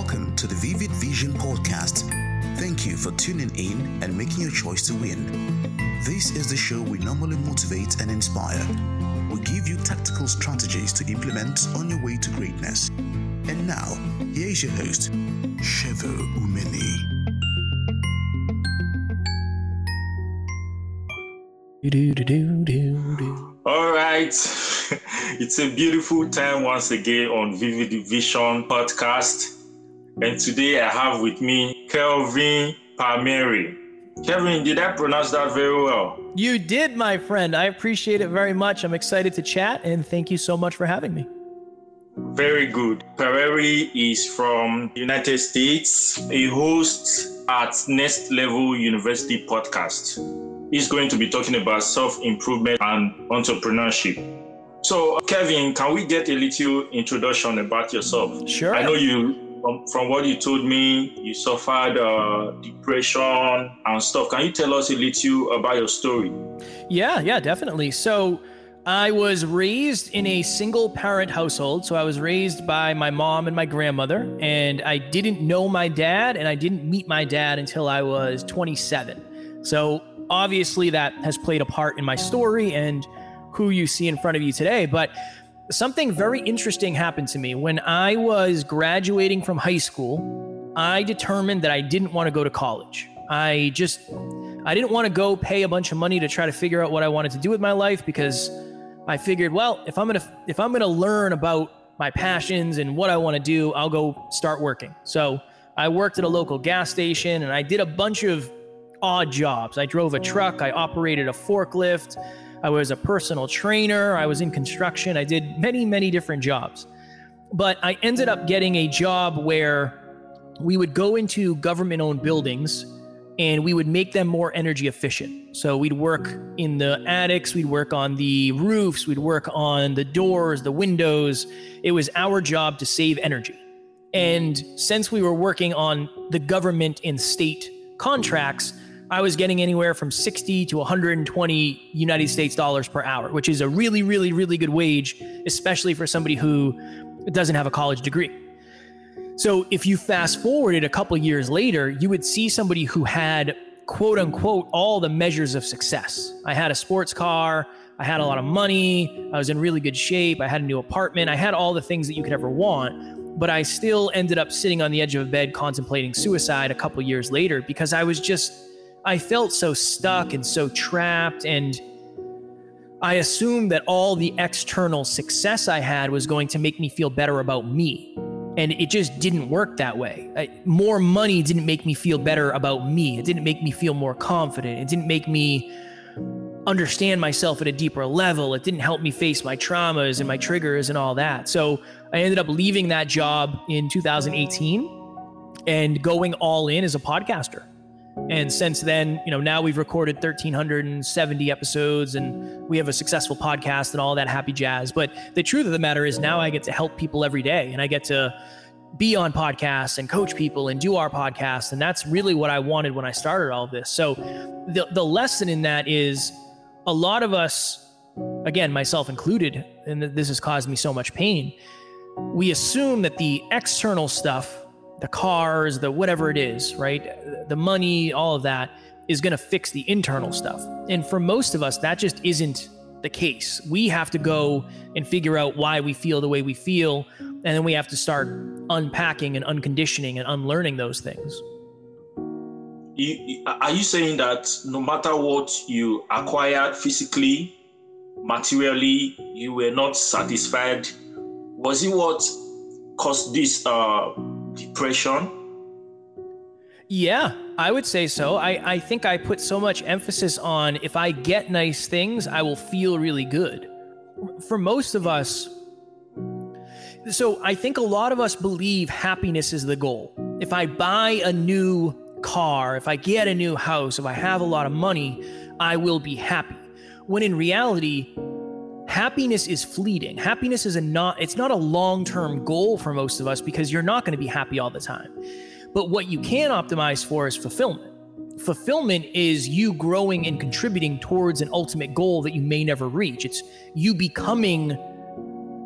Welcome to the Vivid Vision Podcast. Thank you for tuning in and making your choice to win. This is the show we normally motivate and inspire. We give you tactical strategies to implement on your way to greatness. And now, here is your host, Shevo Umeni. All right. It's a beautiful time once again on Vivid Vision podcast. And today I have with me Kelvin Palmieri. Kevin, did I pronounce that very well? You did, my friend. I appreciate it very much. I'm excited to chat and thank you so much for having me. Very good. Palmieri is from United States. He hosts at Next Level University podcast. He's going to be talking about self-improvement and entrepreneurship. So, Kevin, can we get a little introduction about yourself? Sure. I know you, from, from what you told me, you suffered uh, depression and stuff. Can you tell us a little about your story? Yeah, yeah, definitely. So, I was raised in a single parent household. So, I was raised by my mom and my grandmother, and I didn't know my dad, and I didn't meet my dad until I was 27. So, obviously, that has played a part in my story and who you see in front of you today. But something very interesting happened to me when I was graduating from high school. I determined that I didn't want to go to college. I just I didn't want to go pay a bunch of money to try to figure out what I wanted to do with my life because I figured, well, if I'm going to if I'm going to learn about my passions and what I want to do, I'll go start working. So, I worked at a local gas station and I did a bunch of odd jobs. I drove a truck, I operated a forklift, I was a personal trainer, I was in construction, I did many, many different jobs. But I ended up getting a job where we would go into government owned buildings and we would make them more energy efficient. So we'd work in the attics, we'd work on the roofs, we'd work on the doors, the windows. It was our job to save energy. And since we were working on the government and state contracts, I was getting anywhere from 60 to 120 United States dollars per hour, which is a really, really, really good wage, especially for somebody who doesn't have a college degree. So if you fast forwarded a couple years later, you would see somebody who had quote unquote all the measures of success. I had a sports car, I had a lot of money, I was in really good shape, I had a new apartment, I had all the things that you could ever want, but I still ended up sitting on the edge of a bed contemplating suicide a couple years later because I was just I felt so stuck and so trapped and I assumed that all the external success I had was going to make me feel better about me. And it just didn't work that way. I, more money didn't make me feel better about me. It didn't make me feel more confident. It didn't make me understand myself at a deeper level. It didn't help me face my traumas and my triggers and all that. So I ended up leaving that job in 2018 and going all in as a podcaster. And since then, you know, now we've recorded 1,370 episodes and we have a successful podcast and all that happy jazz. But the truth of the matter is now I get to help people every day and I get to be on podcasts and coach people and do our podcast. And that's really what I wanted when I started all of this. So the, the lesson in that is a lot of us, again, myself included, and this has caused me so much pain. We assume that the external stuff the cars, the whatever it is, right? The money, all of that is going to fix the internal stuff. And for most of us, that just isn't the case. We have to go and figure out why we feel the way we feel. And then we have to start unpacking and unconditioning and unlearning those things. Are you saying that no matter what you acquired physically, materially, you were not satisfied? Was it what caused this uh, depression? Yeah, I would say so. I, I think I put so much emphasis on if I get nice things, I will feel really good. For most of us, so I think a lot of us believe happiness is the goal. If I buy a new car, if I get a new house, if I have a lot of money, I will be happy. When in reality, happiness is fleeting. Happiness is a not it's not a long-term goal for most of us because you're not going to be happy all the time. But what you can optimize for is fulfillment. Fulfillment is you growing and contributing towards an ultimate goal that you may never reach. It's you becoming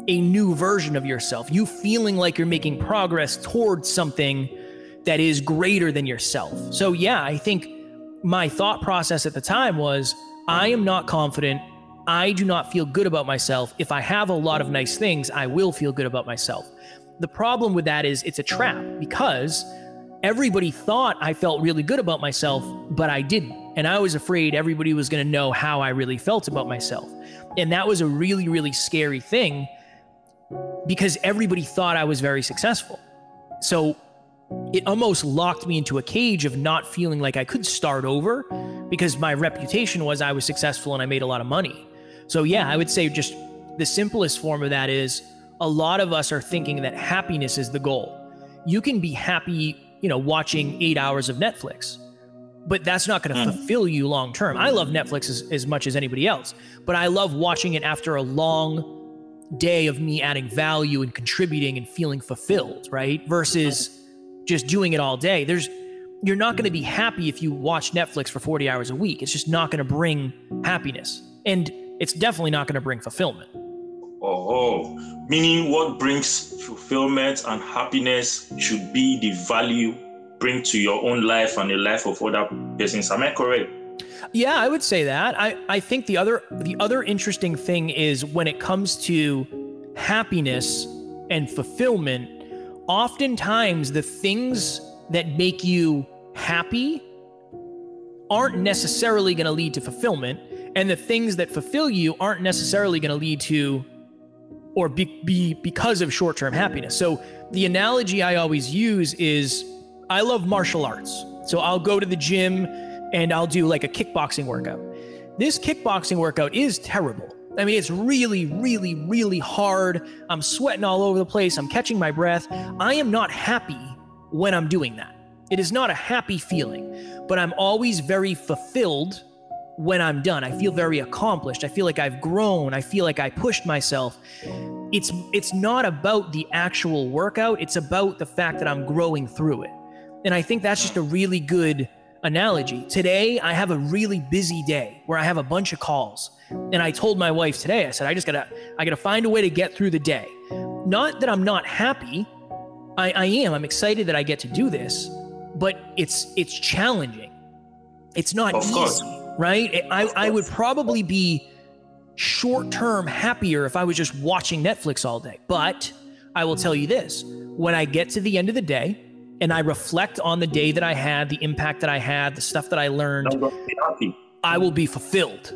a new version of yourself, you feeling like you're making progress towards something that is greater than yourself. So, yeah, I think my thought process at the time was I am not confident. I do not feel good about myself. If I have a lot of nice things, I will feel good about myself. The problem with that is it's a trap because everybody thought I felt really good about myself, but I didn't. And I was afraid everybody was going to know how I really felt about myself. And that was a really, really scary thing because everybody thought I was very successful. So it almost locked me into a cage of not feeling like I could start over because my reputation was I was successful and I made a lot of money. So, yeah, I would say just the simplest form of that is a lot of us are thinking that happiness is the goal. You can be happy, you know, watching eight hours of Netflix, but that's not going to mm. fulfill you long term. I love Netflix as, as much as anybody else, but I love watching it after a long day of me adding value and contributing and feeling fulfilled, right? Versus just doing it all day. There's you're not going to be happy if you watch Netflix for 40 hours a week. It's just not going to bring happiness. And it's definitely not going to bring fulfillment. Oh, oh, meaning what brings fulfillment and happiness should be the value bring to your own life and the life of other persons. Am I correct? Yeah, I would say that. I, I think the other the other interesting thing is when it comes to happiness and fulfillment, oftentimes the things that make you happy aren't necessarily going to lead to fulfillment and the things that fulfill you aren't necessarily going to lead to or be, be because of short-term happiness. So the analogy I always use is I love martial arts. So I'll go to the gym and I'll do like a kickboxing workout. This kickboxing workout is terrible. I mean, it's really, really, really hard. I'm sweating all over the place. I'm catching my breath. I am not happy when I'm doing that. It is not a happy feeling, but I'm always very fulfilled when I'm done. I feel very accomplished. I feel like I've grown. I feel like I pushed myself. It's it's not about the actual workout. It's about the fact that I'm growing through it. And I think that's just a really good analogy. Today, I have a really busy day where I have a bunch of calls. And I told my wife today, I said, I just gotta, I gotta find a way to get through the day. Not that I'm not happy. I, I am. I'm excited that I get to do this, but it's it's challenging. It's not of easy, course. Right? I, I would probably be short term happier if I was just watching Netflix all day. But I will tell you this when I get to the end of the day, and I reflect on the day that I had, the impact that I had, the stuff that I learned, I will be fulfilled.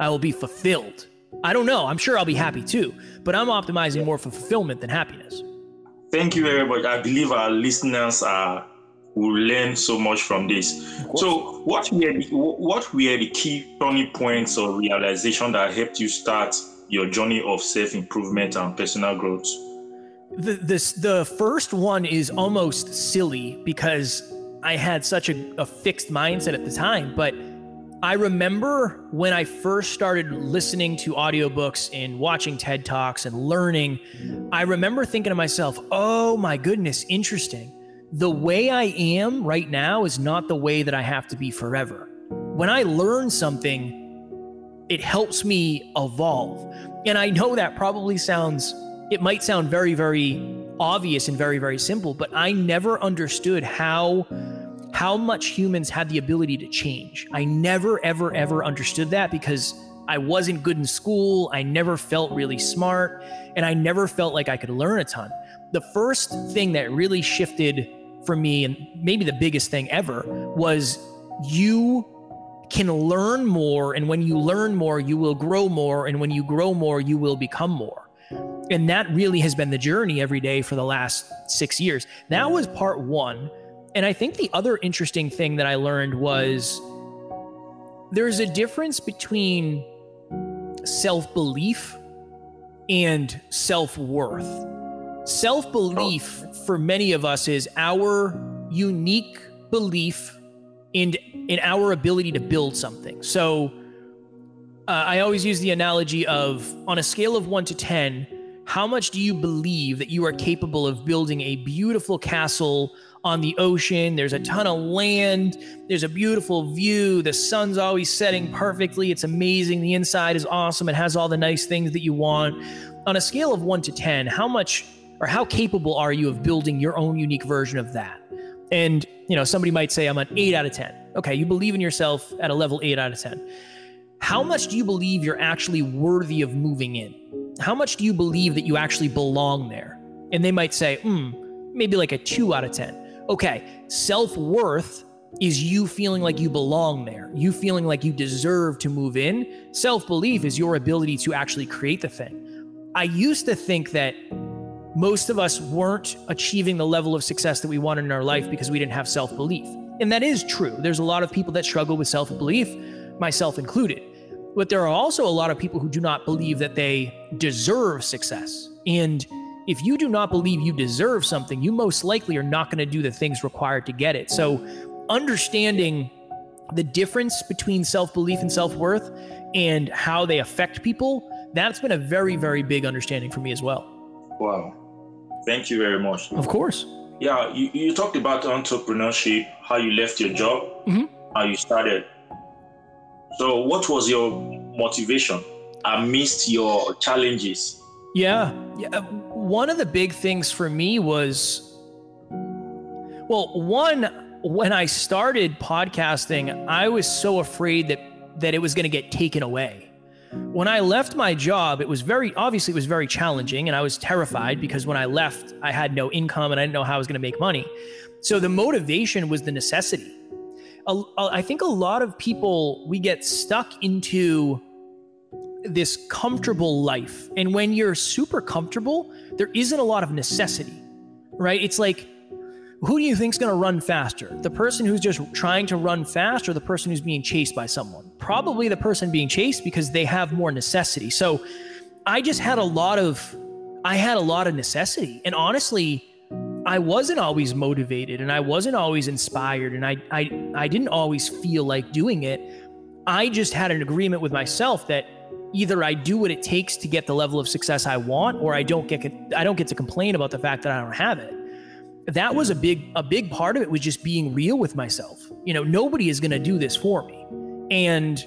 I will be fulfilled. I don't know. I'm sure I'll be happy too, but I'm optimizing more for fulfillment than happiness. Thank you very much. I believe our listeners are will learn so much from this. So, what were the, what were the key turning points or realization that helped you start your journey of self improvement and personal growth? The this the first one is almost silly because I had such a, a fixed mindset at the time, but I remember when I first started listening to audiobooks and watching TED Talks and learning, I remember thinking to myself, oh my goodness, interesting. The way I am right now is not the way that I have to be forever. When I learn something, it helps me evolve. And I know that probably sounds it might sound very, very obvious and very, very simple, but I never understood how how much humans had the ability to change. I never, ever, ever understood that because I wasn't good in school. I never felt really smart, and I never felt like I could learn a ton. The first thing that really shifted for me, and maybe the biggest thing ever, was you can learn more. And when you learn more, you will grow more. And when you grow more, you will become more. And that really has been the journey every day for the last six years. That was part one. And I think the other interesting thing that I learned was there's a difference between self belief and self worth. Self belief for many of us is our unique belief in, in our ability to build something. So uh, I always use the analogy of on a scale of one to 10, how much do you believe that you are capable of building a beautiful castle on the ocean? There's a ton of land, there's a beautiful view, the sun's always setting perfectly. It's amazing. The inside is awesome, it has all the nice things that you want. on a scale of 1 to 10, how much or how capable are you of building your own unique version of that? And, you know, somebody might say I'm an 8 out of 10. Okay, you believe in yourself at a level 8 out of 10. How much do you believe you're actually worthy of moving in? How much do you believe that you actually belong there? And they might say, hmm, maybe like a 2 out of 10. Okay, self-worth is you feeling like you belong there, you feeling like you deserve to move in. Self belief is your ability to actually create the thing. I used to think that most of us weren't achieving the level of success that we wanted in our life because we didn't have self belief. And that is true. There's a lot of people that struggle with self belief, myself included. But there are also a lot of people who do not believe that they deserve success. And if you do not believe you deserve something, you most likely are not going to do the things required to get it. So understanding the difference between self belief and self worth and how they affect people, that's been a very, very big understanding for me as well. Wow. Thank you very much. Of course. Yeah, you, you talked about entrepreneurship, how you left your job, mm-hmm. how you started. So, what was your motivation amidst your challenges? Yeah. yeah. One of the big things for me was, well, one, when I started podcasting, I was so afraid that that it was going to get taken away. When I left my job, it was very obviously it was very challenging and I was terrified because when I left, I had no income and I didn't know how I was going to make money. So the motivation was the necessity. I think a lot of people we get stuck into this comfortable life. And when you're super comfortable, there isn't a lot of necessity. Right? It's like who do you think is going to run faster? The person who's just trying to run fast or the person who's being chased by someone? Probably the person being chased because they have more necessity. So I just had a lot of I had a lot of necessity. And honestly, I wasn't always motivated and I wasn't always inspired and I I I didn't always feel like doing it. I just had an agreement with myself that either I do what it takes to get the level of success I want or I don't get I don't get to complain about the fact that I don't have it that was a big a big part of it was just being real with myself. You know nobody is going to do this for me. And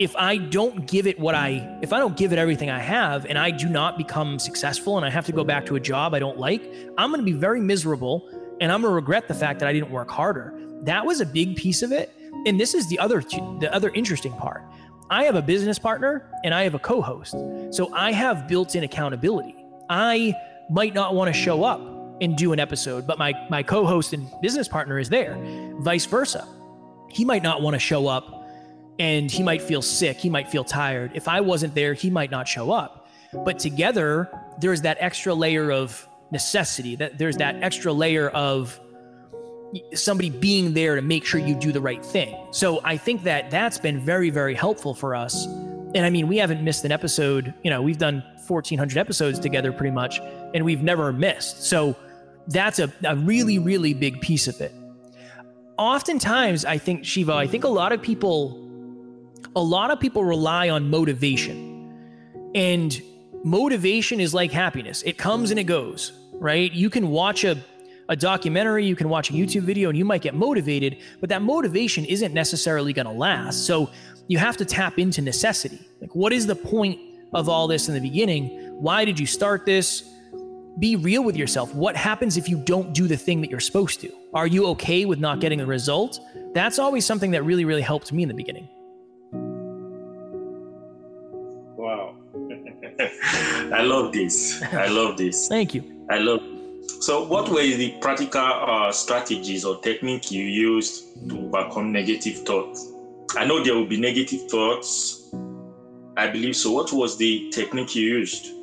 if i don't give it what i if i don't give it everything i have and i do not become successful and i have to go back to a job i don't like i'm going to be very miserable and i'm going to regret the fact that i didn't work harder. That was a big piece of it. And this is the other the other interesting part. I have a business partner and i have a co-host. So i have built-in accountability. I might not want to show up and do an episode, but my my co-host and business partner is there. Vice versa. He might not want to show up and he might feel sick, he might feel tired. If I wasn't there, he might not show up. But together, there's that extra layer of necessity, that there's that extra layer of somebody being there to make sure you do the right thing. So I think that that's been very very helpful for us. And I mean, we haven't missed an episode, you know, we've done 1400 episodes together pretty much and we've never missed. So that's a, a really, really big piece of it. Oftentimes, I think, Shiva, I think a lot of people, a lot of people rely on motivation. And motivation is like happiness. It comes and it goes, right? You can watch a a documentary, you can watch a YouTube video, and you might get motivated, but that motivation isn't necessarily going to last. So you have to tap into necessity. Like, what is the point of all this in the beginning? Why did you start this? be real with yourself. What happens if you don't do the thing that you're supposed to? Are you okay with not getting the result? That's always something that really, really helped me in the beginning. Wow. I love this. I love this. Thank you. I love so, what were the practical uh, strategies or technique you used to overcome negative thoughts? I know there will be negative thoughts. I believe so. What was the technique you used?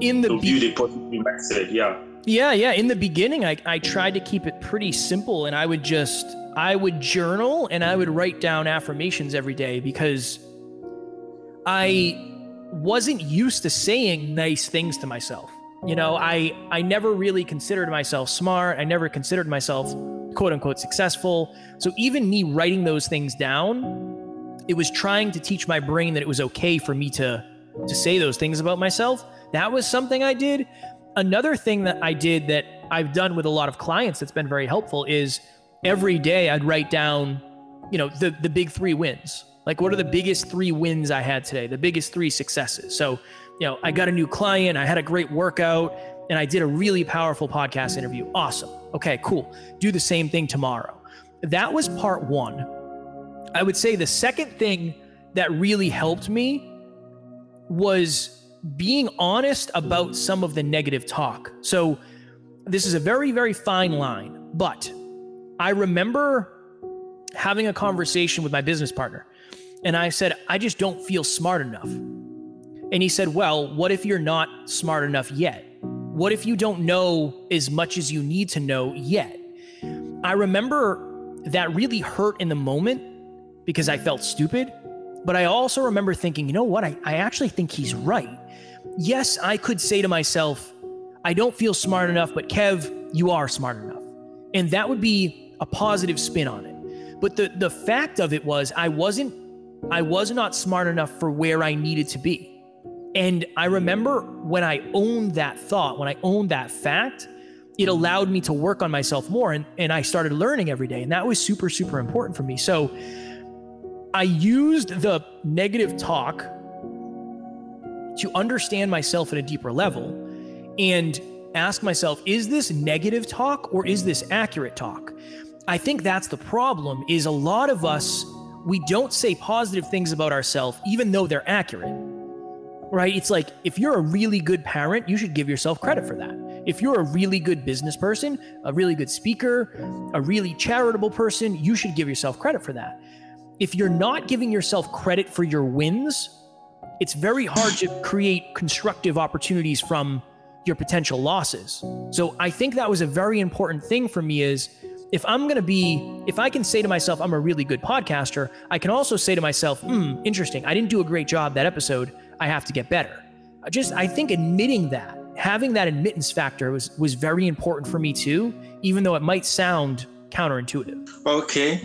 in the to be- build a positive mindset. Yeah. Yeah, yeah. In the beginning, I, I tried to keep it pretty simple, and I would just I would journal and I would write down affirmations every day because I wasn't used to saying nice things to myself. You know, I I never really considered myself smart. I never considered myself quote unquote successful. So even me writing those things down, it was trying to teach my brain that it was okay for me to to say those things about myself that was something I did. Another thing that I did that I've done with a lot of clients that's been very helpful is every day I'd write down, you know, the the big 3 wins. Like what are the biggest 3 wins I had today? The biggest 3 successes. So you know, I got a new client, I had a great workout, and I did a really powerful podcast interview. Awesome. Okay, cool. Do the same thing tomorrow. That was part one. I would say the second thing that really helped me was being honest about some of the negative talk. So, this is a very, very fine line, but I remember having a conversation with my business partner, and I said, I just don't feel smart enough. And he said, Well, what if you're not smart enough yet? What if you don't know as much as you need to know yet? I remember that really hurt in the moment because I felt stupid. But I also remember thinking, you know what? I, I actually think he's right. Yes, I could say to myself, I don't feel smart enough, but Kev, you are smart enough. And that would be a positive spin on it. But the, the fact of it was I wasn't I was not smart enough for where I needed to be. And I remember when I owned that thought, when I owned that fact, it allowed me to work on myself more and, and I started learning every day. And that was super, super important for me. So I used the negative talk to understand myself at a deeper level and ask myself, is this negative talk or is this accurate talk? I think that's the problem is a lot of us we don't say positive things about ourselves even though they're accurate. Right? It's like if you're a really good parent, you should give yourself credit for that. If you're a really good business person, a really good speaker, a really charitable person, you should give yourself credit for that if you're not giving yourself credit for your wins, it's very hard to create constructive opportunities from your potential losses. So I think that was a very important thing for me is if I'm going to be if I can say to myself I'm a really good podcaster, I can also say to myself, "Hmm, interesting. I didn't do a great job that episode. I have to get better." Just I think admitting that, having that admittance factor was was very important for me too, even though it might sound counterintuitive. Okay.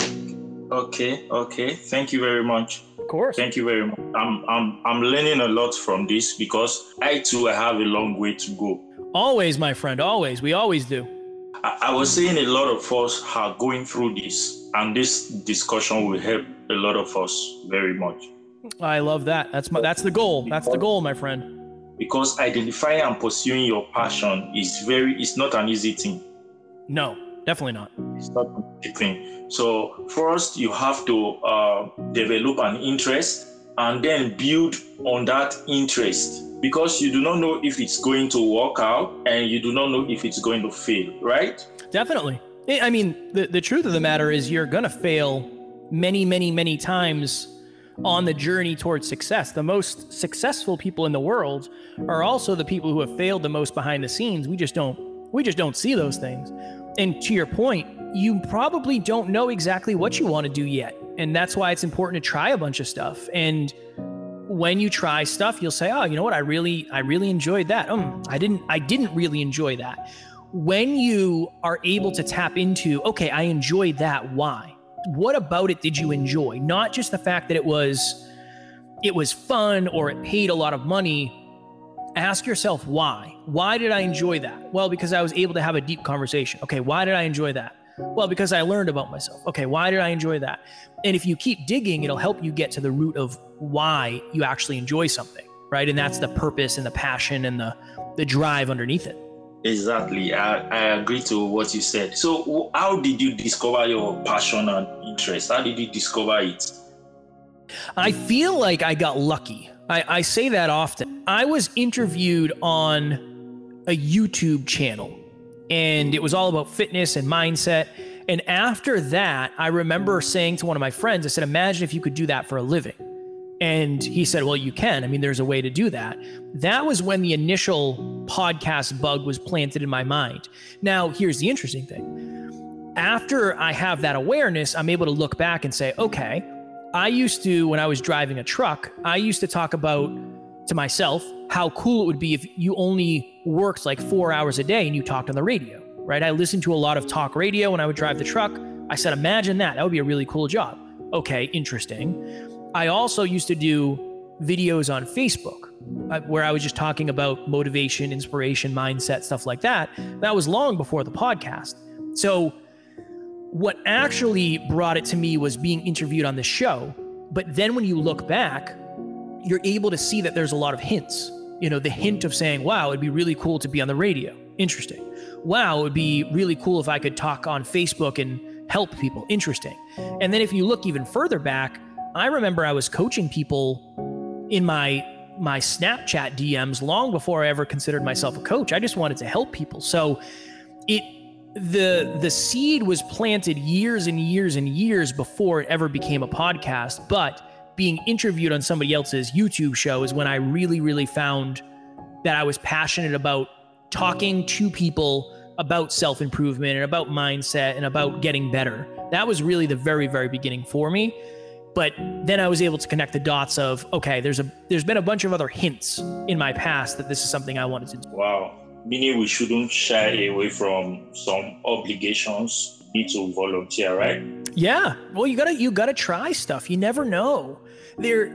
Okay, okay. Thank you very much. Of course. Thank you very much. I'm I'm I'm learning a lot from this because I too have a long way to go. Always, my friend, always. We always do. I, I was saying a lot of us are going through this, and this discussion will help a lot of us very much. I love that. That's my that's the goal. That's the goal, my friend. Because identifying and pursuing your passion is very it's not an easy thing. No, Definitely not. It's not a thing. So first, you have to uh, develop an interest and then build on that interest because you do not know if it's going to work out and you do not know if it's going to fail, right? Definitely. I mean, the, the truth of the matter is you're going to fail many, many, many times on the journey towards success. The most successful people in the world are also the people who have failed the most behind the scenes. We just don't we just don't see those things. And to your point, you probably don't know exactly what you want to do yet. And that's why it's important to try a bunch of stuff. And when you try stuff, you'll say, "Oh, you know what? I really I really enjoyed that. Um, I didn't I didn't really enjoy that." When you are able to tap into, "Okay, I enjoyed that. Why? What about it did you enjoy? Not just the fact that it was it was fun or it paid a lot of money, ask yourself why. Why did I enjoy that? Well, because I was able to have a deep conversation. Okay, why did I enjoy that? Well, because I learned about myself. Okay, why did I enjoy that? And if you keep digging, it'll help you get to the root of why you actually enjoy something, right? And that's the purpose and the passion and the the drive underneath it. Exactly. I, I agree to what you said. So, how did you discover your passion and interest? How did you discover it? I feel like I got lucky. I, I say that often. I was interviewed on a YouTube channel, and it was all about fitness and mindset. And after that, I remember saying to one of my friends, I said, Imagine if you could do that for a living. And he said, Well, you can. I mean, there's a way to do that. That was when the initial podcast bug was planted in my mind. Now, here's the interesting thing. After I have that awareness, I'm able to look back and say, okay, I used to, when I was driving a truck, I used to talk about to myself how cool it would be if you only worked like four hours a day and you talked on the radio, right? I listened to a lot of talk radio when I would drive the truck. I said, imagine that. That would be a really cool job. Okay, interesting. I also used to do videos on Facebook uh, where I was just talking about motivation, inspiration, mindset, stuff like that. That was long before the podcast. So, what actually brought it to me was being interviewed on the show. But then when you look back, you're able to see that there's a lot of hints. you know, the hint of saying, wow, it'd be really cool to be on the radio. Interesting. Wow, it would be really cool if I could talk on Facebook and help people. Interesting. And then if you look even further back, I remember I was coaching people in my my Snapchat DMs long before I ever considered myself a coach. I just wanted to help people. So it the the seed was planted years and years and years before it ever became a podcast, but being interviewed on somebody else's YouTube show is when I really really found that I was passionate about talking to people about self improvement and about mindset and about getting better. That was really the very, very beginning for me. But then I was able to connect the dots of okay, there's a there's been a bunch of other hints in my past that this is something I wanted to do. Wow. Meaning we shouldn't shy away from some obligations need to volunteer, right? Yeah. Well, you gotta you gotta try stuff. You never know. There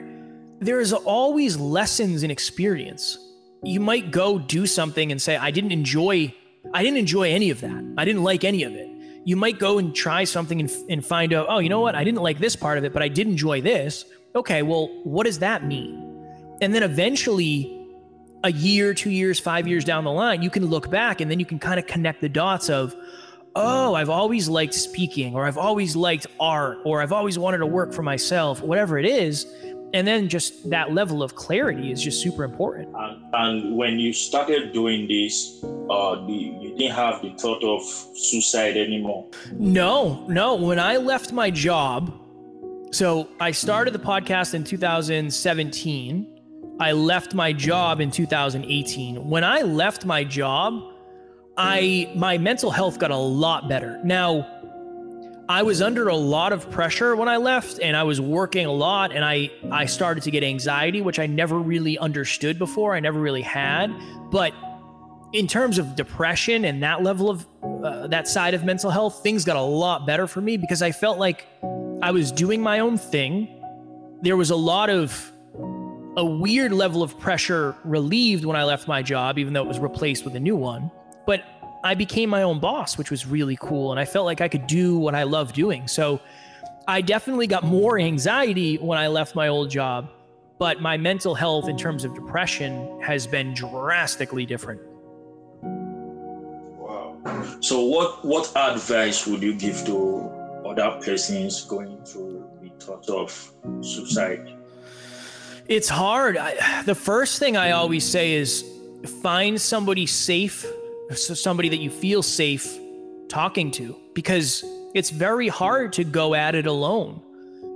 there's always lessons in experience. You might go do something and say, I didn't enjoy I didn't enjoy any of that. I didn't like any of it. You might go and try something and, and find out, oh, you know what? I didn't like this part of it, but I did enjoy this. Okay, well, what does that mean? And then eventually, a year, two years, five years down the line, you can look back and then you can kind of connect the dots of, oh, I've always liked speaking, or I've always liked art, or I've always wanted to work for myself, whatever it is and then just that level of clarity is just super important. And, and when you started doing this uh the, you didn't have the thought of suicide anymore? No no. When i left my job so i started the podcast in 2017 i left my job in 2018 when i left my job i my mental health got a lot better. Now I was under a lot of pressure when I left and I was working a lot and I I started to get anxiety which I never really understood before I never really had. But in terms of depression and that level of uh, that side of mental health things got a lot better for me because I felt like I was doing my own thing. There was a lot of a weird level of pressure relieved when I left my job even though it was replaced with a new one. But I became my own boss, which was really cool. And I felt like I could do what I love doing. So I definitely got more anxiety when I left my old job, but my mental health in terms of depression has been drastically different. Wow. So what what advice would you give to other persons going through the thought of suicide? It's hard. I, the first thing I always say is find somebody safe somebody that you feel safe talking to because it's very hard to go at it alone.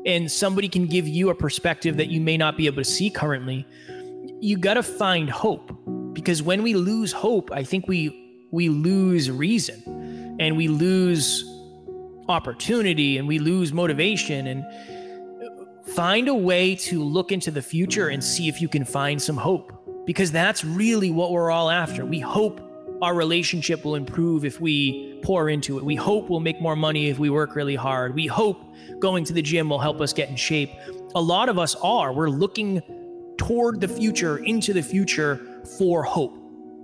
And somebody can give you a perspective that you may not be able to see currently. You got to find hope because when we lose hope, I think we we lose reason and we lose opportunity and we lose motivation and find a way to look into the future and see if you can find some hope because that's really what we're all after. We hope our relationship will improve if we pour into it. We hope we'll make more money if we work really hard. We hope going to the gym will help us get in shape. A lot of us are. We're looking toward the future, into the future for hope.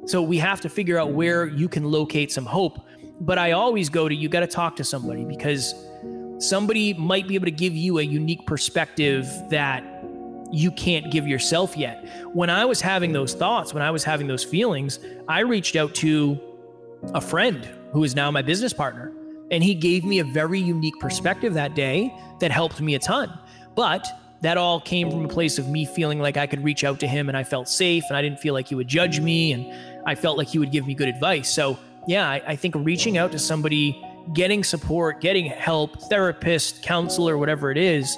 So we have to figure out where you can locate some hope. But I always go to you got to talk to somebody because somebody might be able to give you a unique perspective that you can't give yourself yet. When I was having those thoughts, when I was having those feelings, I reached out to a friend who is now my business partner. And he gave me a very unique perspective that day that helped me a ton. But that all came from a place of me feeling like I could reach out to him and I felt safe and I didn't feel like he would judge me and I felt like he would give me good advice. So, yeah, I, I think reaching out to somebody, getting support, getting help, therapist, counselor, whatever it is,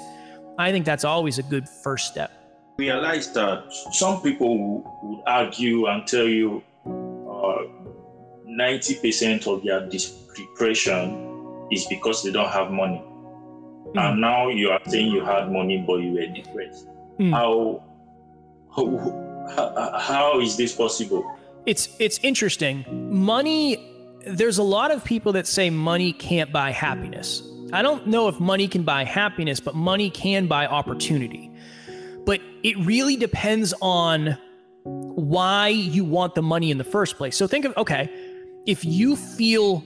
I think that's always a good first step. Realize that some people would argue and tell you uh, 90% of their depression is because they don't have money. Mm. And now you are saying you had money, but you were depressed. Mm. How, how, how is this possible? It's, it's interesting. Money, there's a lot of people that say money can't buy happiness. I don't know if money can buy happiness, but money can buy opportunity. But it really depends on why you want the money in the first place. So think of okay, if you feel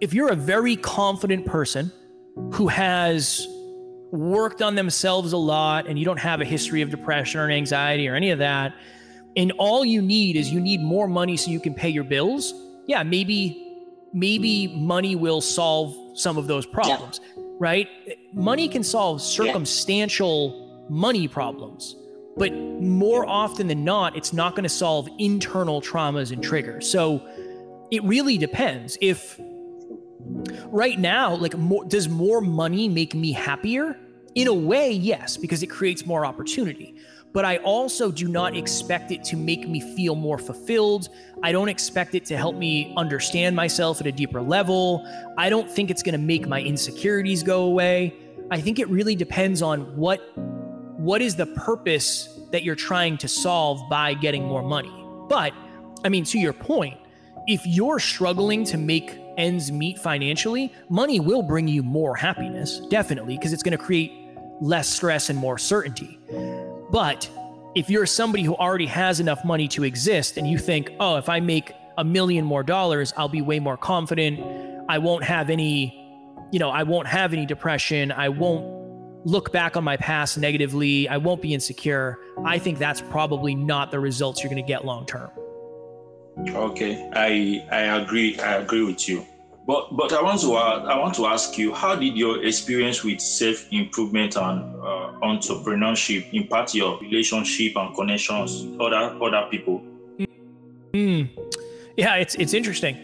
if you're a very confident person who has worked on themselves a lot and you don't have a history of depression or anxiety or any of that and all you need is you need more money so you can pay your bills, yeah, maybe maybe money will solve some of those problems, yeah. right? Money can solve circumstantial yeah. money problems, but more often than not, it's not going to solve internal traumas and triggers. So it really depends. If right now, like, more, does more money make me happier? In a way, yes, because it creates more opportunity but I also do not expect it to make me feel more fulfilled. I don't expect it to help me understand myself at a deeper level. I don't think it's going to make my insecurities go away. I think it really depends on what what is the purpose that you're trying to solve by getting more money. But I mean to your point, if you're struggling to make ends meet financially, money will bring you more happiness, definitely, because it's going to create less stress and more certainty. But if you're somebody who already has enough money to exist and you think, oh, if I make a million more dollars, I'll be way more confident. I won't have any, you know, I won't have any depression. I won't look back on my past negatively. I won't be insecure. I think that's probably not the results you're going to get long term. Okay, I I agree. I agree with you. But but I want to I want to ask you, how did your experience with self improvement and uh, entrepreneurship impact your relationship and connections with other other people? Mm. Yeah, it's it's interesting.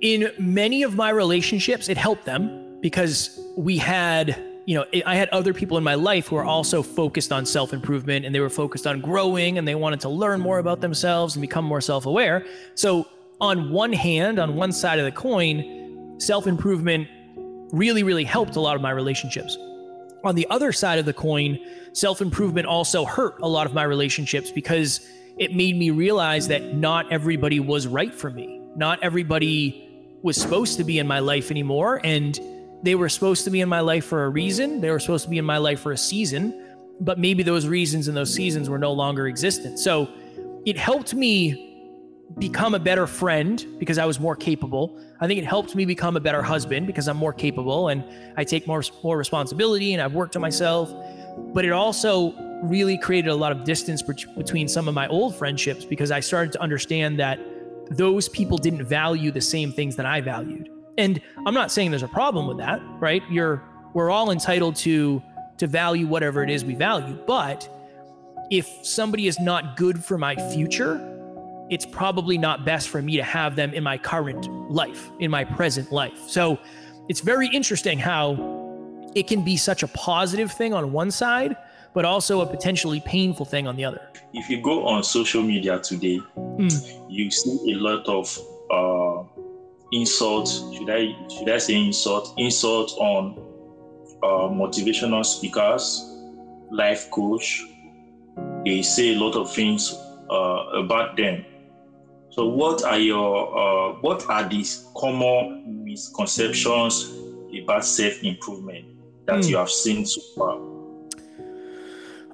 In many of my relationships, it helped them because we had you know, I had other people in my life who were also focused on self improvement and they were focused on growing and they wanted to learn more about themselves and become more self aware. So on one hand, on one side of the coin, self improvement really, really helped a lot of my relationships. On the other side of the coin, self improvement also hurt a lot of my relationships because it made me realize that not everybody was right for me. Not everybody was supposed to be in my life anymore. And they were supposed to be in my life for a reason. They were supposed to be in my life for a season, but maybe those reasons and those seasons were no longer existent. So it helped me become a better friend because I was more capable. I think it helped me become a better husband because I'm more capable and I take more more responsibility and I've worked on myself. But it also really created a lot of distance between some of my old friendships because I started to understand that those people didn't value the same things that I valued. And I'm not saying there's a problem with that, right? You're we're all entitled to to value whatever it is we value, but if somebody is not good for my future, it's probably not best for me to have them in my current life, in my present life. So it's very interesting how it can be such a positive thing on one side, but also a potentially painful thing on the other. If you go on social media today, mm. you see a lot of uh, insults. Should I should I say insult? Insult on uh, motivational speakers, life coach. They say a lot of things uh, about them so, what are your uh, what are these common misconceptions about self improvement that mm. you have seen so far?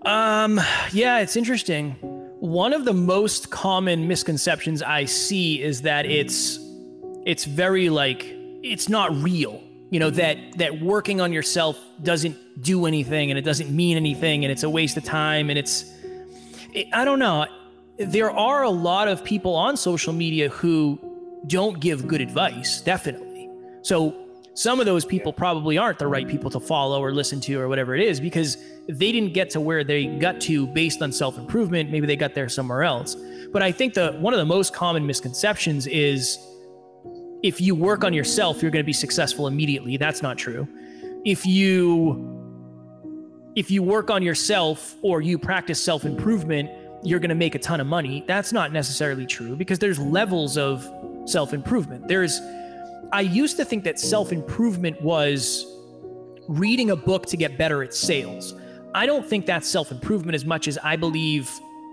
Um, yeah, it's interesting. One of the most common misconceptions I see is that it's it's very like it's not real. You know that that working on yourself doesn't do anything and it doesn't mean anything and it's a waste of time and it's it, I don't know there are a lot of people on social media who don't give good advice, definitely. So some of those people probably aren't the right people to follow or listen to or whatever it is because they didn't get to where they got to based on self-improvement. Maybe they got there somewhere else. But I think the one of the most common misconceptions is if you work on yourself, you're going to be successful immediately. That's not true. If you if you work on yourself or you practice self-improvement, you're going to make a ton of money. That's not necessarily true because there's levels of self improvement. There's, I used to think that self improvement was reading a book to get better at sales. I don't think that's self improvement as much as I believe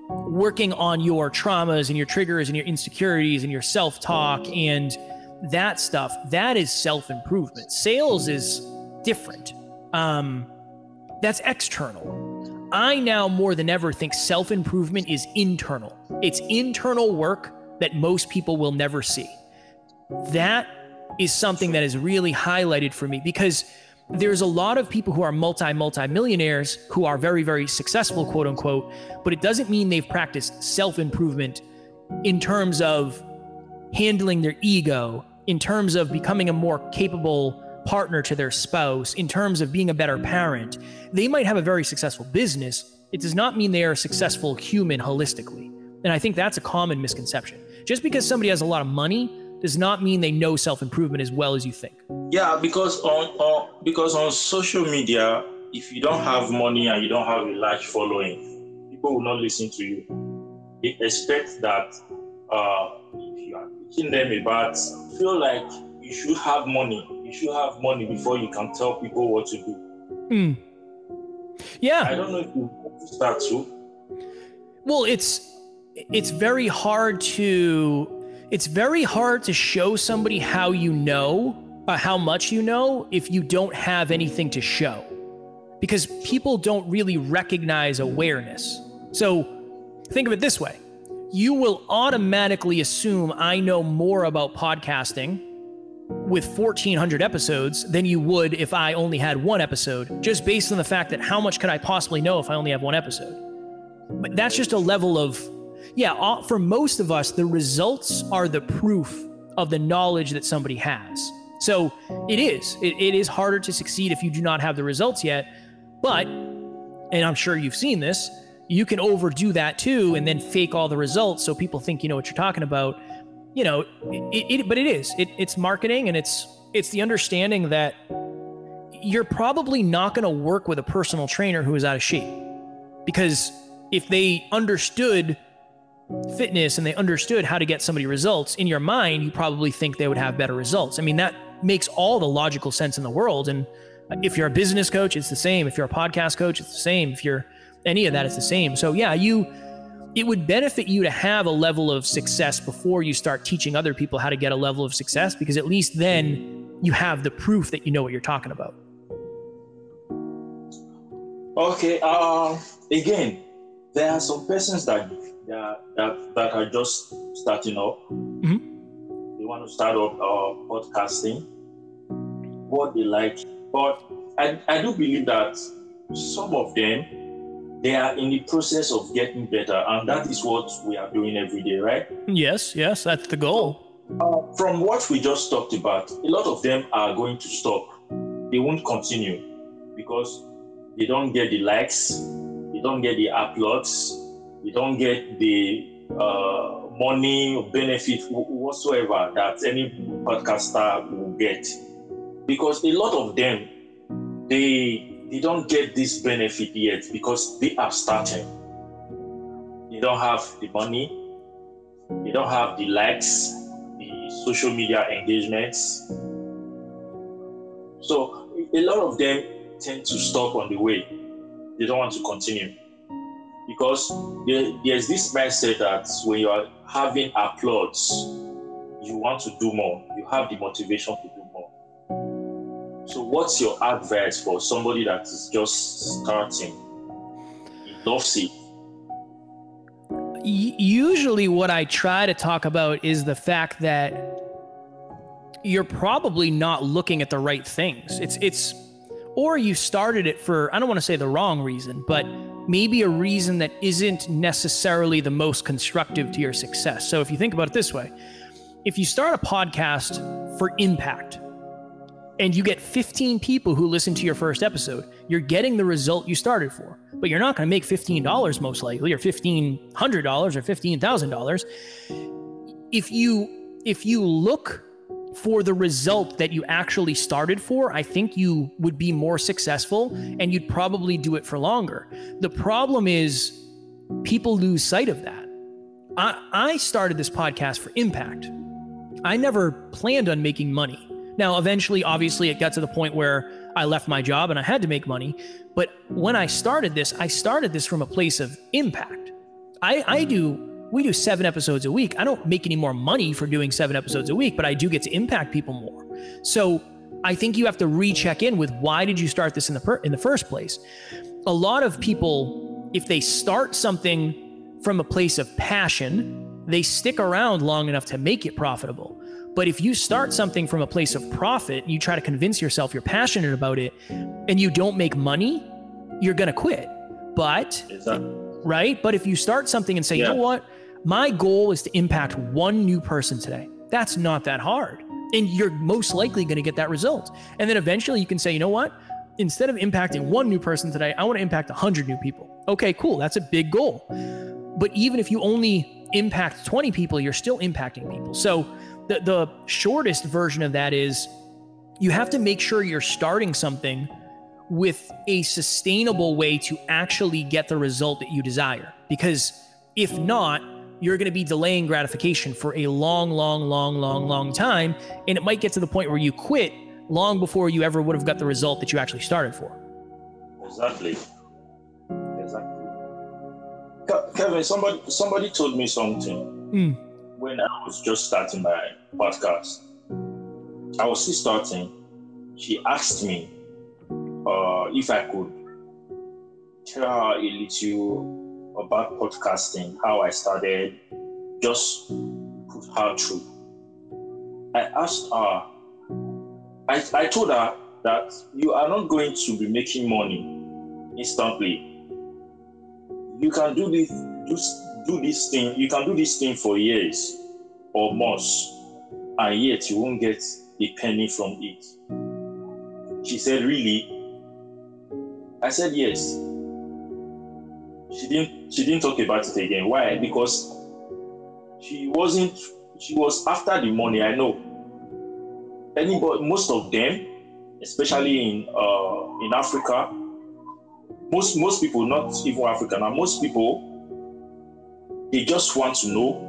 working on your traumas and your triggers and your insecurities and your self talk and that stuff. That is self improvement. Sales is different. Um, that's external. I now more than ever think self improvement is internal. It's internal work that most people will never see. That is something that is really highlighted for me because there's a lot of people who are multi multi millionaires who are very very successful quote unquote but it doesn't mean they've practiced self improvement in terms of handling their ego in terms of becoming a more capable partner to their spouse in terms of being a better parent they might have a very successful business it does not mean they are a successful human holistically and i think that's a common misconception just because somebody has a lot of money does not mean they know self improvement as well as you think. Yeah, because on, on because on social media, if you don't have money and you don't have a large following, people will not listen to you. They expect that uh, if you are teaching them about, feel like you should have money. You should have money before you can tell people what to do. Mm. Yeah. I don't know if you start to. Well, it's it's very hard to it's very hard to show somebody how you know, uh, how much you know, if you don't have anything to show. Because people don't really recognize awareness. So think of it this way you will automatically assume I know more about podcasting with 1400 episodes than you would if I only had one episode, just based on the fact that how much could I possibly know if I only have one episode? But that's just a level of yeah, uh, for most of us, the results are the proof of the knowledge that somebody has. So it is. It, it is harder to succeed if you do not have the results yet. But, and I'm sure you've seen this, you can overdo that too and then fake all the results so people think you know what you're talking about. You know, it, it but it is. It, it's marketing and it's it's the understanding that you're probably not going to work with a personal trainer who is out of shape because if they understood fitness and they understood how to get somebody results, in your mind, you probably think they would have better results. I mean, that makes all the logical sense in the world. And if you're a business coach, it's the same. If you're a podcast coach, it's the same. If you're any of that, it's the same. So, yeah, you, it would benefit you to have a level of success before you start teaching other people how to get a level of success, because at least then you have the proof that you know what you're talking about. Okay. Uh, again, there are some persons that that that, are just starting up. Mm-hmm. They want to start up uh, podcasting. What they like, but I, I do believe that some of them they are in the process of getting better, and that is what we are doing every day, right? Yes, yes, that's the goal. Uh, from what we just talked about, a lot of them are going to stop. They won't continue because they don't get the likes, they don't get the uploads, they don't get the uh, money or benefit whatsoever that any podcaster will get because a lot of them they they don't get this benefit yet because they are starting they don't have the money they don't have the likes the social media engagements so a lot of them tend to stop on the way they don't want to continue because there, there's this mindset that when you are having applause, you want to do more. You have the motivation to do. So, what's your advice for somebody that is just starting? Loves. Usually, what I try to talk about is the fact that you're probably not looking at the right things. It's it's or you started it for I don't want to say the wrong reason, but maybe a reason that isn't necessarily the most constructive to your success. So if you think about it this way, if you start a podcast for impact and you get 15 people who listen to your first episode, you're getting the result you started for. But you're not going to make $15 most likely or $1500 or $15,000. If you if you look for the result that you actually started for, I think you would be more successful and you'd probably do it for longer. The problem is people lose sight of that. I, I started this podcast for impact. I never planned on making money. Now, eventually, obviously, it got to the point where I left my job and I had to make money. But when I started this, I started this from a place of impact. I, I do we do seven episodes a week. I don't make any more money for doing seven episodes a week, but I do get to impact people more. So I think you have to recheck in with why did you start this in the per- in the first place? A lot of people, if they start something from a place of passion, they stick around long enough to make it profitable. But if you start something from a place of profit, you try to convince yourself you're passionate about it, and you don't make money, you're going to quit. But, right? But if you start something and say, yeah. you know what? My goal is to impact one new person today. That's not that hard. And you're most likely going to get that result. And then eventually you can say, you know what? Instead of impacting one new person today, I want to impact 100 new people. Okay, cool. That's a big goal. But even if you only impact 20 people, you're still impacting people. So the, the shortest version of that is you have to make sure you're starting something with a sustainable way to actually get the result that you desire. Because if not, you're going to be delaying gratification for a long, long, long, long, long time. And it might get to the point where you quit long before you ever would have got the result that you actually started for. Exactly. Exactly. Kevin, somebody somebody told me something mm. When I was just starting my podcast. I was still starting. She asked me uh, if I could tell her a little about podcasting, how I started, just put her through. I asked her, I, I told her that you are not going to be making money instantly. You can do this, do, do this thing, you can do this thing for years or months, and yet you won't get a penny from it. She said, Really? I said, Yes she didn't she didn't talk about it again. Why? Because she wasn't she was after the money. I know. Anybody, most of them, especially in uh, in Africa, most most people, not even African, most people, they just want to know.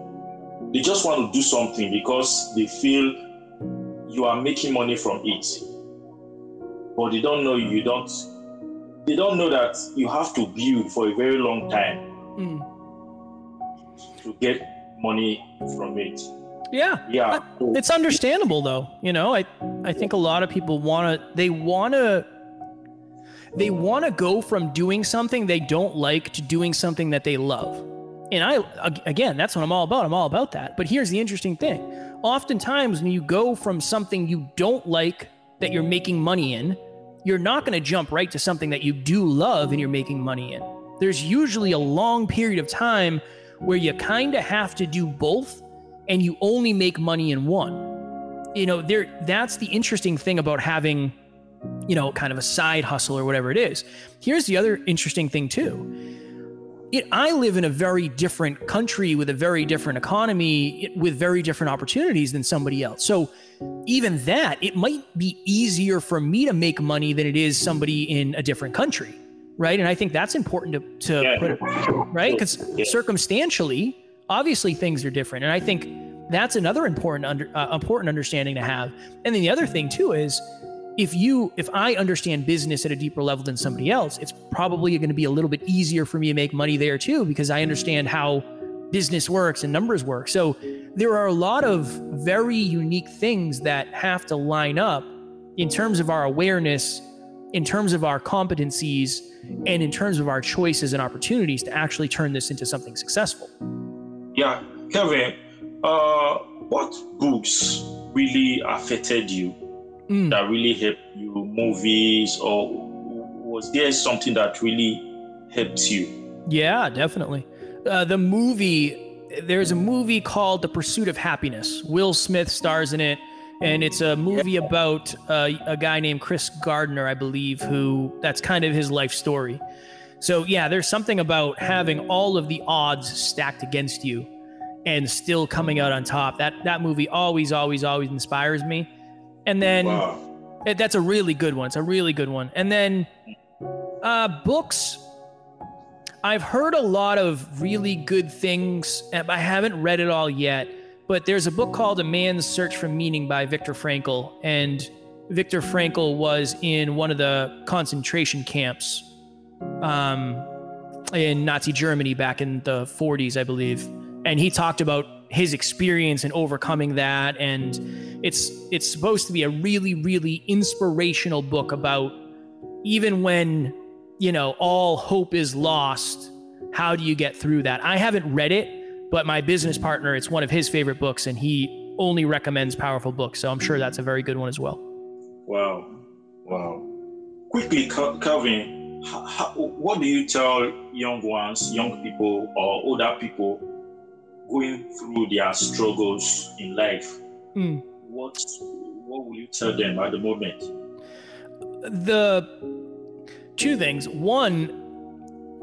They just want to do something because they feel you are making money from it, but they don't know you don't they don't know that you have to build for a very long time mm. to get money from it. Yeah. Yeah. It's understandable though. You know, I I think a lot of people want to they want to they want to go from doing something they don't like to doing something that they love. And I again, that's what I'm all about. I'm all about that. But here's the interesting thing. Oftentimes when you go from something you don't like that you're making money in you're not going to jump right to something that you do love and you're making money in. There's usually a long period of time where you kind of have to do both and you only make money in one. You know, there that's the interesting thing about having you know, kind of a side hustle or whatever it is. Here's the other interesting thing too it, I live in a very different country with a very different economy, with very different opportunities than somebody else. So, even that, it might be easier for me to make money than it is somebody in a different country, right? And I think that's important to, to yeah. put it, right? Because yeah. circumstantially, obviously things are different, and I think that's another important under, uh, important understanding to have. And then the other thing too is if you if i understand business at a deeper level than somebody else it's probably going to be a little bit easier for me to make money there too because i understand how business works and numbers work. So there are a lot of very unique things that have to line up in terms of our awareness in terms of our competencies and in terms of our choices and opportunities to actually turn this into something successful. Yeah kevin uh, what books really affected you mm. that really helped you? Movies, or was there something that really helped you? Yeah, definitely. Uh, the movie, there's a movie called The Pursuit of Happiness. Will Smith stars in it. And it's a movie about uh, a guy named Chris Gardner, I believe, who that's kind of his life story. So, yeah, there's something about having all of the odds stacked against you and still coming out on top. That that movie always, always, always inspires me. And then wow. it, that's a really good one. It's a really good one. And then uh, books. I've heard a lot of really good things. I haven't read it all yet, but there's a book called A Man's Search for Meaning by Viktor Frankl. And Viktor Frankl was in one of the concentration camps um, in Nazi Germany back in the 40s, I believe. And he talked about his experience in overcoming that and it's it's supposed to be a really really inspirational book about even when you know all hope is lost how do you get through that i haven't read it But my business partner, it's one of his favorite books, and he only recommends powerful books. So I'm sure that's a very good one as well. Wow. Wow. Quickly, Calvin, how, how, what do you tell young ones, young people, or older people going through their struggles in life? Mm. What what will you tell them at the moment? The two things. One,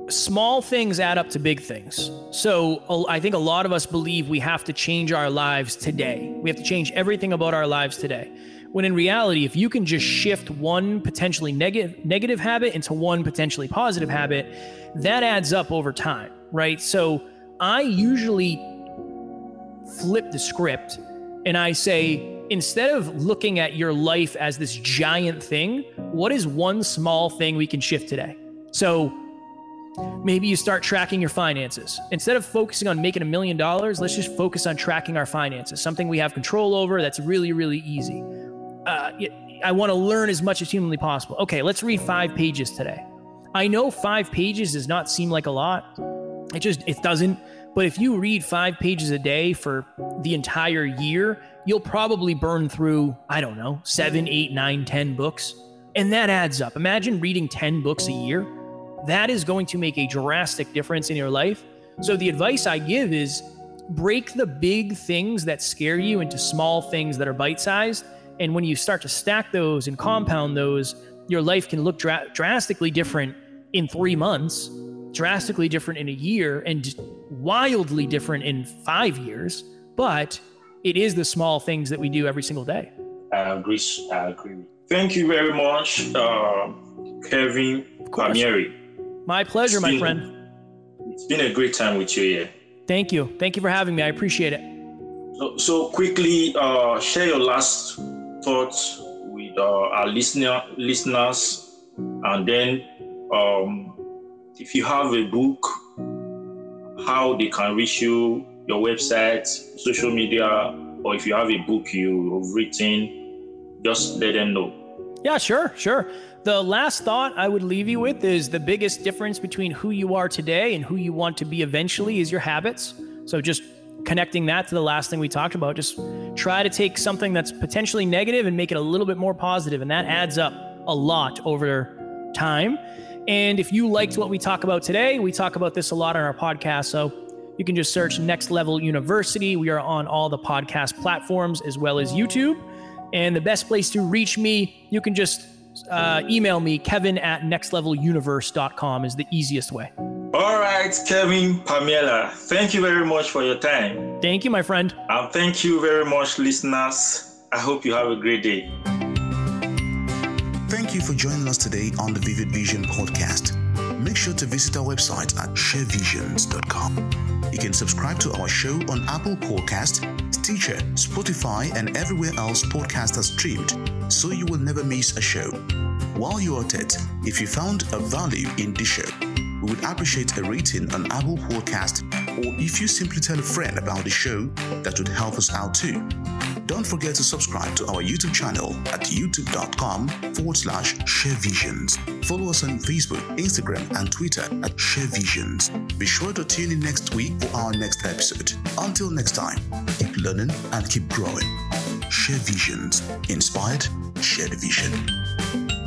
small things add up to big things. So I think a lot of us believe we have to change our lives today. We have to change everything about our lives today. When in reality, if you can just shift one potentially negative negative habit into one potentially positive habit, that adds up over time, right? So I usually flip the script and I say, instead of looking at your life as this giant thing, what is one small thing we can shift today? So maybe you start tracking your finances. Instead of focusing on making a million dollars, let's just focus on tracking our finances, something we have control over that's really, really easy. Uh, I want to learn as much as humanly possible. Okay, let's read five pages today. I know five pages does not seem like a lot. It just it doesn't. But if you read five pages a day for the entire year, you'll probably burn through, I don't know, seven, eight, nine, ten books. And that adds up. Imagine reading 10 books a year. That is going to make a drastic difference in your life. So the advice I give is break the big things that scare you into small things that are bite sized. And when you start to stack those and compound those, your life can look dra- drastically different in three months, drastically different in a year, and wildly different in five years. But it is the small things that we do every single day. I agree. I agree. Thank you very much, uh, Kevin Palmieri. My pleasure, it's my been, friend. It's been a great time with you here. Thank you. Thank you for having me. I appreciate it. So, so quickly, uh, share your last thoughts with uh, our listener listeners, and then um, if you have a book, how they can reach you, your website, social media, or if you have a book you've written, just let them know. Yeah, sure, sure. The last thought I would leave you with is the biggest difference between who you are today and who you want to be eventually is your habits. So just connecting that to the last thing we talked about, just try to take something that's potentially negative and make it a little bit more positive, and that adds up a lot over time. And if you liked what we talk about today, we talk about this a lot on our podcast. So you can just search Next Level University. We are on all the podcast platforms as well as YouTube. And the best place to reach me, you can just uh, email me, kevin at nextleveluniverse.com is the easiest way. All right, Kevin Pamela, thank you very much for your time. Thank you, my friend. And thank you very much, listeners. I hope you have a great day. Thank you for joining us today on the Vivid Vision podcast. Make sure to visit our website at sharevisions.com. You can subscribe to our show on Apple Podcast, Stitcher, Spotify, and everywhere else podcasts are streamed, so you will never miss a show. While you're at it, if you found a value in this show, we would appreciate a rating on Apple Podcast, or if you simply tell a friend about the show, that would help us out too. Don't forget to subscribe to our YouTube channel at youtube.com forward slash sharevisions. Follow us on Facebook, Instagram, and Twitter at sharevisions. Be sure to tune in next week for our next episode. Until next time, keep learning and keep growing. Share Visions. Inspired, share the vision.